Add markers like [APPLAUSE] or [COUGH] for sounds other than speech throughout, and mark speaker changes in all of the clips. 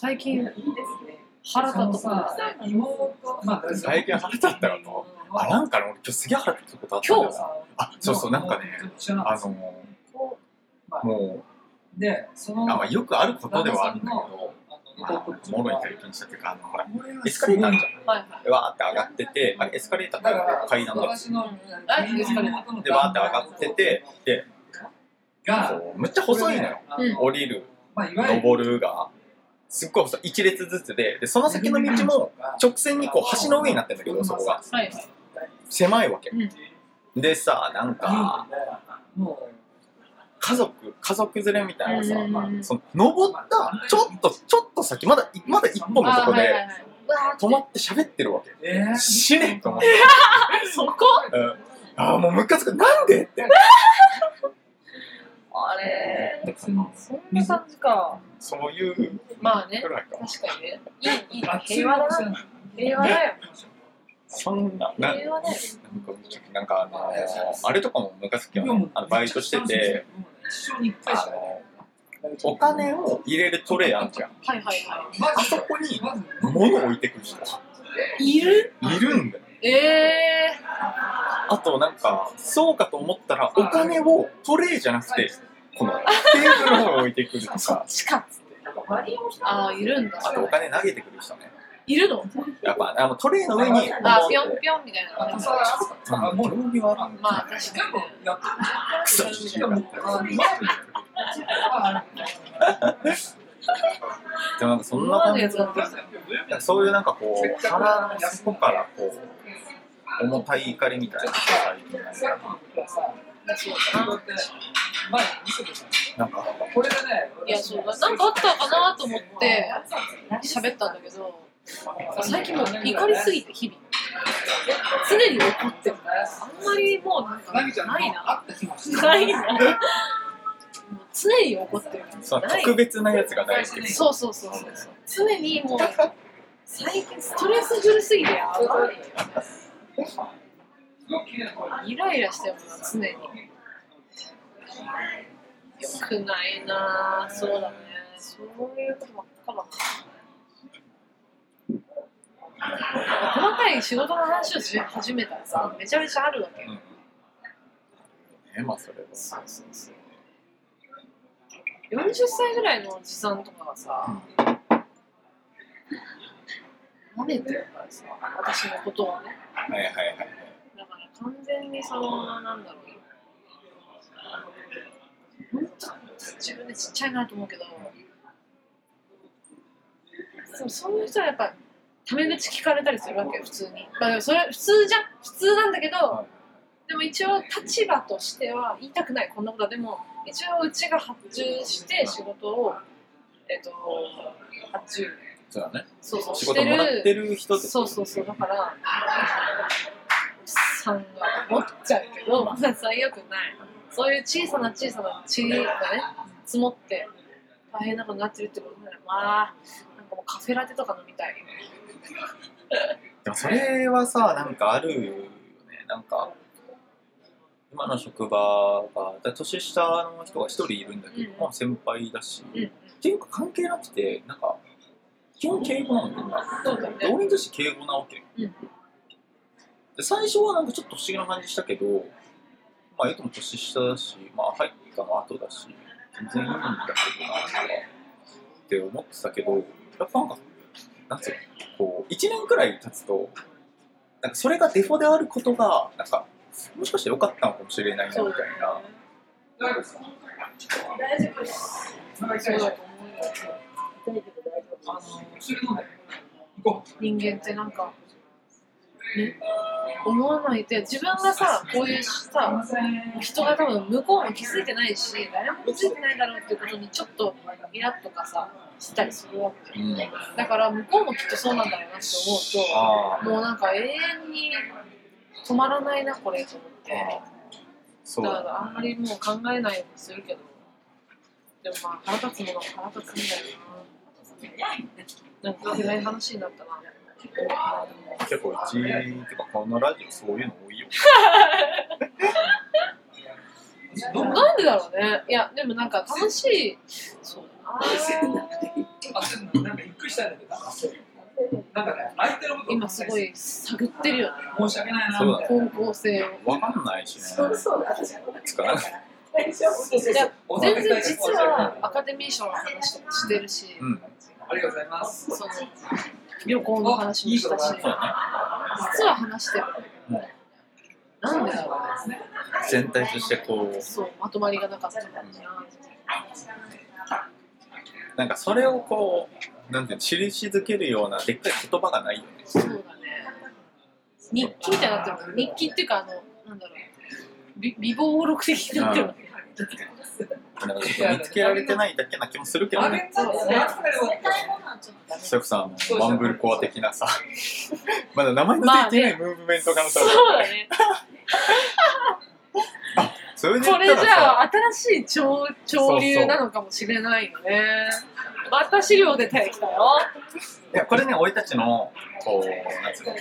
Speaker 1: 最近。腹立ったこと
Speaker 2: 最近腹立ったよと。あ、なんかね、俺今日すげえ腹立ったことあったんだよな。あ、そうそう、なんかね、あの、も
Speaker 3: で、その
Speaker 2: う、あまあ、よくあることではあるんだけど、まあ、もろに体験したっていうか、あの、ほら、エスカレーターあるじゃん。
Speaker 1: はいはい。
Speaker 2: で、わーって上がってて、あれエスカレーターって階段だ
Speaker 3: 私の
Speaker 1: あエスカレータ
Speaker 2: で、わーって上がってて、で、むっちゃ細いのよ。
Speaker 1: うん。
Speaker 2: 降りる登るが、すっごい細い。一列ずつで、で、その先の道も、直線にこう、橋の上になってんだけど、そこが。狭いわけ。
Speaker 1: うん
Speaker 2: でさ、なんか、
Speaker 3: も
Speaker 2: 家族、家族連れみたいなさ、
Speaker 1: うん
Speaker 2: まあ、その登った、ちょっと、ちょっと先、まだ、まだ一本のとこで、
Speaker 1: あはいはいはいわーって
Speaker 2: 止まって喋ってるわけ。
Speaker 3: う、えー、
Speaker 2: 死ねと思って。[LAUGHS]
Speaker 1: そこ？
Speaker 2: うんああ、もうムカつく。なんで？って。
Speaker 1: あれ。そんな感じか。
Speaker 2: そういう
Speaker 1: まあね。確かにね。いいいい。平和だな。平和だよ。
Speaker 2: そんな、な
Speaker 1: 平和だよ。
Speaker 2: なんか、あのあれとかもムカつくよね。あのバイトしてて、あのお金を入れるトレイあんじゃん。
Speaker 1: はいはいは
Speaker 2: あそこに物を置いてくる人。
Speaker 1: いいる？
Speaker 2: いるんだよ。
Speaker 1: ええ
Speaker 2: あとなんか、そうかと思ったら、お金をトレイじゃなくて、このテーブルの方に置いてくると
Speaker 1: ー、そっ
Speaker 2: か、
Speaker 1: ちかっつって。ああいるんだ。
Speaker 2: あとお金投げてくる人ね。
Speaker 1: いるの？
Speaker 2: やっぱ、あのトレイの上に、
Speaker 1: あピョンピョンみたいな感じ
Speaker 3: それはあもう
Speaker 2: 興味はある
Speaker 1: まあ確か
Speaker 3: 全部やっでも
Speaker 2: なんかそんな感じそういうなんかこう、腹の底からこう、重たい怒りみたいな最近なんか
Speaker 1: そうだな
Speaker 2: なんか、
Speaker 3: これがね、
Speaker 1: いやそうだなんかあったかなと思って喋ったんだけど最近もう怒りすぎて日々。常に怒ってるあんまりもうなんかないなない。なもう [LAUGHS] 常に怒ってる。
Speaker 2: その
Speaker 1: ない。
Speaker 2: 特別なやつが大好き。
Speaker 1: そうそうそうそうそう。常にもう最近ストレスフルすぎてやばい。[LAUGHS] イライラしてるもんな常によくないな。ぁそうだね。そういうことばっかだな細かい仕事の話をし始めたらさめちゃめちゃあるわけよ、
Speaker 2: うん。ね、まあそれは。
Speaker 1: そうそうそう40歳ぐらいのおじさんとかがさ、舐めてるからさ私のことをね。
Speaker 2: はいはいはいはい。
Speaker 1: だから完全にそのなんだろう本当自分でちっちゃいなと思うけど。でもそういう人はやっぱタメ口聞かれたりするわけよ普通に。まあでもそれ普通じゃん。普通なんだけど、
Speaker 2: は
Speaker 1: でも一応立場としては言いたくないこんなことはでも一応うちが発注して仕事をえっと発注。
Speaker 2: そうだね。
Speaker 1: そうそう
Speaker 2: 仕
Speaker 1: してる。
Speaker 2: 事もらってる人って
Speaker 1: そうそうそうだからおっさんが思っちゃうけどまあ最悪ないそういう小さな小さな塵がね積もって大変なことになってるってことならまあなんかもうカフェラテとか飲みたい
Speaker 2: でもそれはさ、なんかあるよね。なんか、今の職場が、だ年下の人が一人いるんだけど、
Speaker 1: うん
Speaker 2: まあ先輩だし、
Speaker 1: うん
Speaker 2: っていうか関係なくて、なんか、基本敬語なんだよな。
Speaker 1: そうだね
Speaker 2: で俺にとして敬語なわけ。
Speaker 1: うん
Speaker 2: で最初はなんかちょっと不思議な感じしたけど、まあ、言うても年下だし、まあ、入ったの後だし、全然いいんだけどな、とかって思ってたけど、やっぱなんか、なんつうの、こう、1年くらい経つと、なんかそれがデフォであることが、なんか、もしかして良かったのかもしれないな、みたいな。
Speaker 3: 大丈夫ですか
Speaker 1: 大丈夫。だと思うよ
Speaker 3: あの薬飲んで行こ
Speaker 1: 人間ってなんかね。思わないで自分がさこういうさ人が多分向こうも気づいてないし誰も気づいてないだろうっていうことにちょっとイラッとかさしたりするわけ。
Speaker 2: うん。
Speaker 1: だから向こうもきっとそうなんだろうなって思
Speaker 2: あ
Speaker 1: うともうなんか永遠に止まらないなこれと思って。だか
Speaker 2: だ
Speaker 1: らあんまりもう考えないようにするけど。でもまあ腹立つものは腹立つんだよな。なんか暗い話になったな
Speaker 2: 結構うち、てかこのラジオそういうの多いよ。
Speaker 3: うどん
Speaker 1: なんでだろうねいやでもなんか楽しいそうだな
Speaker 3: あ、そうなんだなんか一りしたんだけど、なんかそうなんかね、相手のことを
Speaker 1: 今すごい探ってるよね。
Speaker 3: 申し訳ないなみたいな。
Speaker 1: 方向性を。
Speaker 2: わかんないしね。
Speaker 4: そうそうだ。
Speaker 2: 使わない。
Speaker 1: じゃあ全然実はアカデミー賞の話とかしてるし、
Speaker 2: うん。
Speaker 3: ありがとうございます。
Speaker 1: その旅行の話もしたし、実は話してる。
Speaker 2: うん
Speaker 1: なんでだろう
Speaker 2: ね。全体としてこう、
Speaker 1: そう、まとまりがなかった感じ。
Speaker 2: なんかそれをこう、なんていうの、印づけるようなでっかい言葉がないよね。
Speaker 1: そうだね。日記みたいになってる。日記っていうか、あの、なんだろう。び美貌録的になってる。
Speaker 2: なんかちょっと見つけられてないだけな気もするけど
Speaker 3: あ
Speaker 2: ね。
Speaker 3: れそ
Speaker 2: れこそあのワンブルコア的なさ、まだ名前のついてないムーブメントがの
Speaker 1: そうだね。
Speaker 2: それ
Speaker 1: これじゃあ新しい潮潮流なのかもしれないよね。また資料出てきたよ。
Speaker 2: いやこれね、俺たちの、こう、なんつうの、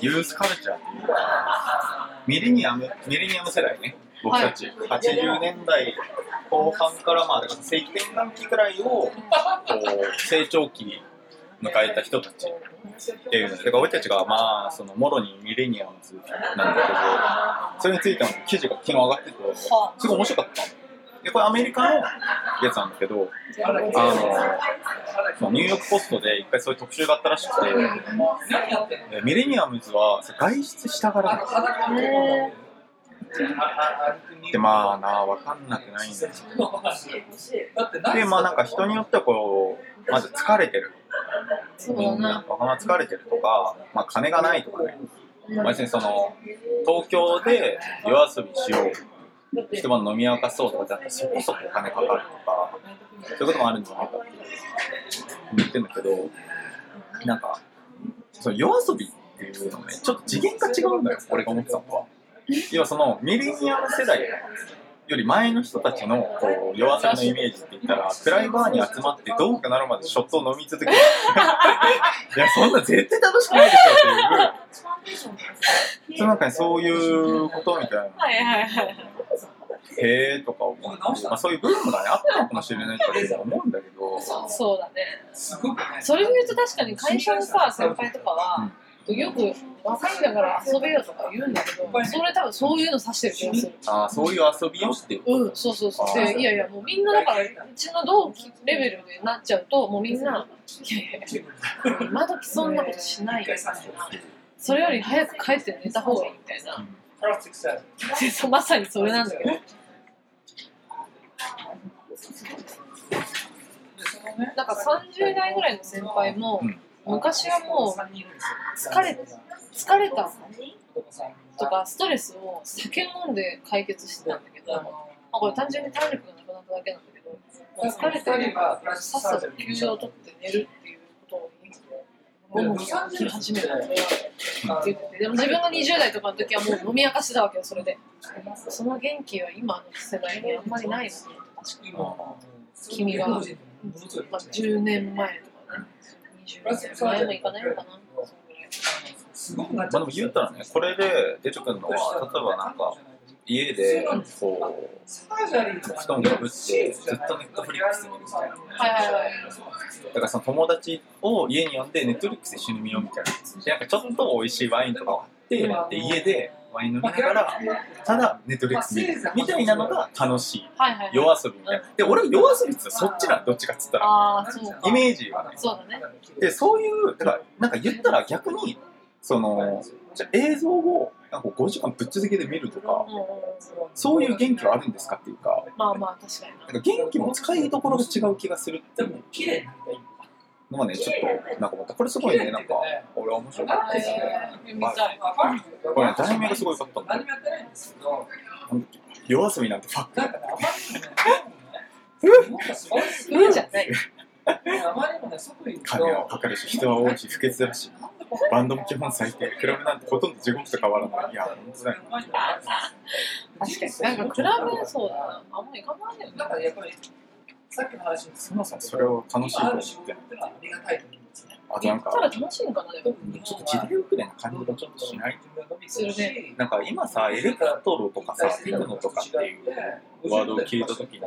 Speaker 2: ユースカルチャーっていうか、ミレニアム、ミレニアム世代ね、僕たち、80年代後半から、まあ、世紀転換期くらいを、こう、成長期迎えた人たちっていうので、だから俺たちが、まあ、その、もろにミレニアムズなんだけど、それについての記事が昨日上がってて、
Speaker 1: は
Speaker 2: すごい面白かった。の。で、これアメリカのやつなんだけど、あの、そのニューヨークポストで一回そういう特集があったらしくて、ミレニアムズは外出したがらないでまあなあ分かんなくないんだよ。
Speaker 3: だって何
Speaker 2: でまあなんか人によってはこうまず疲れてる。みん
Speaker 1: な。
Speaker 2: 若者疲れてるとか、まあ、金がないとかね、まあ、別にその東京で夜遊びしよう。一晩飲み明かそうとかじゃなくてそこそこお金かかるとかそういうこともあるんじゃないかって言ってるんだけどなんかその夜遊びっていうのねちょっと次元が違うんだよ俺が思ってたのは [LAUGHS] 要はそのミレニアム世代より前の人たちのこう夜遊びのイメージって言ったら暗いバーに集まってどうにかなるまでショットを飲み続ける [LAUGHS] いやそんな絶対楽しくないでしょっていうそうなんかねそういうことみたいな
Speaker 1: はいはいはい。
Speaker 2: へーとか思って、まあ、そういうブームがねあったのかもしれないって思うんだけど
Speaker 1: そうだね。
Speaker 3: すごくね。
Speaker 1: それで言うと確かに会社のさ、先輩とかは、よく若いんだから遊べよとか言うんだけど、それ多分そういうの指してる気がする。
Speaker 2: ああそういう遊びをしてる
Speaker 1: うん、そうそうそう。で、いやいや、もうみんなだから、うちの同期レベルでなっちゃうと、もうみんな、い [LAUGHS] やいやいや、今時そんなことしないよ。それより早く帰って寝た方がいいみたいな。でそうまさにそれなんだけど。なんか30代ぐらいの先輩も、
Speaker 2: うん
Speaker 1: 昔はもう疲れ疲れたとかストレスを酒飲んで解決してたんだけど、まあ、これ単純に体力がなくなっただけなんだけど、疲れてるからさっさと休養を取って寝るっていうことを午後にやり始めたって言ってて、でも自分が20代とかの時はもう飲み明かしてたわけよ、それで。その元気は今の世代にあんまりないのね、確かに。君が、まあ、10年前とかね、20年もいかないのかな、そのぐらい。
Speaker 3: すごくなっちゃ
Speaker 2: まあでも言ったらねこれで出てくるのは例えばなんか家でこう布団かぶってずっとネットフリックス見るみたいな
Speaker 1: はいはいはい。
Speaker 2: だからその友達を家に呼んでネットフリックス一緒に見ようみたいなでなんかちょっと美味しいワインとかを買ってで家でワイン飲みながらただネットフリックス見るみたいなのが楽しい。
Speaker 1: はいはいはい。
Speaker 2: 夜遊びみたいなで俺は夜遊びってそっちなのどっちかっつったら。イメージはね
Speaker 1: そうだね。
Speaker 2: でそういうだからなんか言ったら逆にそのじゃあ映像をなんか5時間ぶっ続けで見るとかそういう元気はあるんですかっていうか。
Speaker 1: まあまあ、確かにな。
Speaker 2: なんか元気も使いどころが違う気がするっていう。
Speaker 3: 綺麗になりたい
Speaker 2: のがねちょっとなんか思った。これすごいねなんか俺は面白かった。ですね
Speaker 1: えー、見たい。
Speaker 2: これね題名がすごい良かったんだ
Speaker 3: 何もやってないんですけど
Speaker 2: なんだっけ夜遊びなんてファック
Speaker 3: なんかね。
Speaker 1: うんじゃない。
Speaker 3: あまりにもね外に行くと
Speaker 2: 金はかかるし人は多いし不潔だしバンドも基本最低。クラブなんてほとんど地獄と変わらない。いや本当だよ。
Speaker 1: 確かに。なんか、クラブそうだな。あんまり行かないよね。
Speaker 3: だからやっぱりさっきの話に
Speaker 2: そもそもそれを楽しいと思っ
Speaker 3: て。てのはありがたいと思うんですよね。
Speaker 2: あとなんか
Speaker 1: 楽しいのかな、でも。
Speaker 2: ちょっと時代遅れな感じがちょっとしない。
Speaker 1: するね
Speaker 2: なんか今さエレクトロとかさテクノとかっていうワードを聞いた時に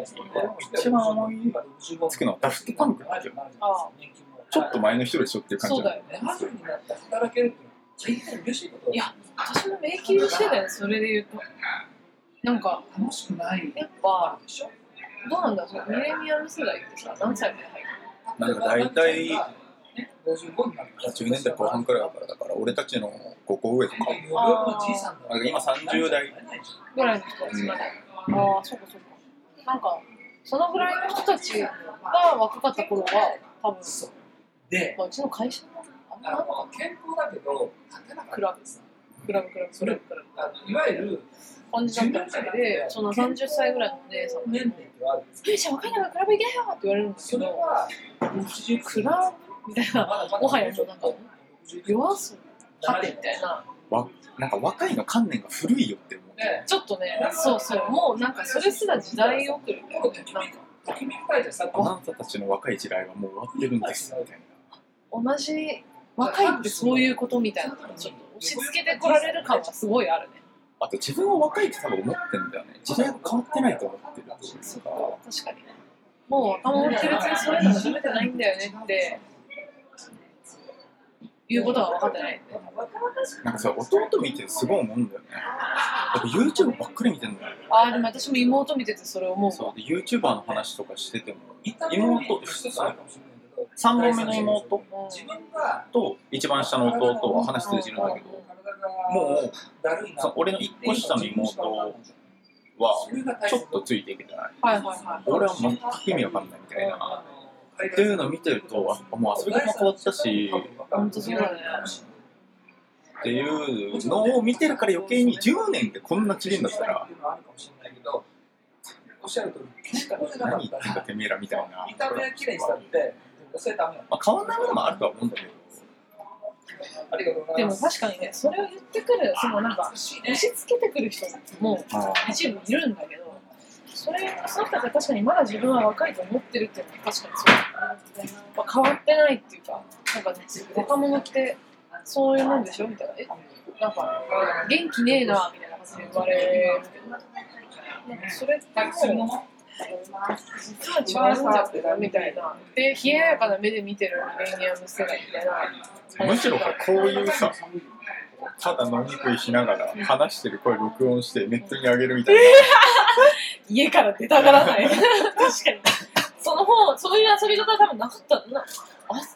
Speaker 2: 一番思いつくのはダフトパンクなんですよ
Speaker 1: あ
Speaker 2: ちょっと前の人でしょっていう。感じ
Speaker 1: そうだよね。
Speaker 3: 70になって働けるって大変嬉しい
Speaker 1: や私も迷宮してたよそれで言うと。なんか
Speaker 3: 楽しくない
Speaker 1: やっぱ
Speaker 3: でしょ
Speaker 1: どうなんだろうそのミレニアル世代ってさ何歳まで入る
Speaker 2: なんか大体
Speaker 3: 55になって
Speaker 2: 80年代後半くらいだからだから俺たちの5個上とか。か今30代
Speaker 1: ぐらいの人たちまで、ああそうかそうか。なんかそのぐらいの人たちが若かった頃は多分、
Speaker 3: そう。で
Speaker 1: まあ、うちの会社もあんま
Speaker 3: あ
Speaker 1: なんか
Speaker 3: の健康だけど立てなかった
Speaker 1: クラブクラブクラブクラブクラブ
Speaker 3: あのいわゆる
Speaker 1: 感じだったみたいでその30歳ぐらいのお姉さん
Speaker 3: 年齢ってあるんです「
Speaker 1: えじゃあ若いのがクラブ行けよ!」って言われるんですけど
Speaker 3: それは
Speaker 1: クラブみたいなもはやもうなんか弱そうはてみたいな
Speaker 2: わなんか若いの観念が古いよって思う
Speaker 3: ね
Speaker 1: ちょっとねそうそうもうなんかそれすら時代遅れだよねなんか
Speaker 2: あなたたちの若い時代はもう終わってるんですみたいな
Speaker 1: 同じ若いってそういうことみたいなのがちょっと押し付けてこられる感はすごいあるね。
Speaker 2: あと自分は若いって多分思ってんだよね。時代が変わってないと思ってるっていう
Speaker 1: そう
Speaker 2: か
Speaker 1: 確かにね。もう若者って別にそういうの求めてないんだよねって。いうことは分かってない。
Speaker 2: なんかさ弟見てすごい思うんだよね。やっぱ YouTube ばっかり見てんだよ
Speaker 1: ああでも私も妹見ててそれ思うわ。
Speaker 2: そう。で YouTuber の話とかしてても妹
Speaker 3: 妹
Speaker 2: 3
Speaker 3: 一つあるかもしれないけど
Speaker 2: 本目の妹。と一番下の弟は話通じるんだけどもう俺の1個下の妹はちょっとついていけてない。俺は全く意味わかんないみたいな。っていうのを見てるとあもう遊び方も変わったし
Speaker 1: 本当そうだね。
Speaker 2: っていうのを見てるから余計に10年でこんな違うんだったら
Speaker 3: おっしゃるとり健康じゃなか
Speaker 2: 何言ってんだてめえらみたいな、
Speaker 3: 見た目は綺麗にしたってそれダメなの
Speaker 2: まあ、変わんないものもあるとは思うんだけど。
Speaker 3: ありがとうござ
Speaker 1: でも確かにねそれを言ってくるそのなんか押し付けてくる人も
Speaker 2: あ
Speaker 1: 一部いるんだけどそれその人たちは確かにまだ自分は若いと思ってるっていうのは確かにそう、まあ、変わってないっていうかなんか、ね、若者ってそういうもんでしょみたいな。えなんか元気ねえなみたいな感じで言われるけどな。んかそれってもう違うんだけどみたいなで冷ややかな目で見てるミレニアム世代みたいな。
Speaker 2: むしろこういうさただ飲み食いしながら話してる声録音してネットに上げるみたいな。
Speaker 1: 家から出たがらない。[LAUGHS] 確かに。その方そういう遊び方は多分なかった。なあ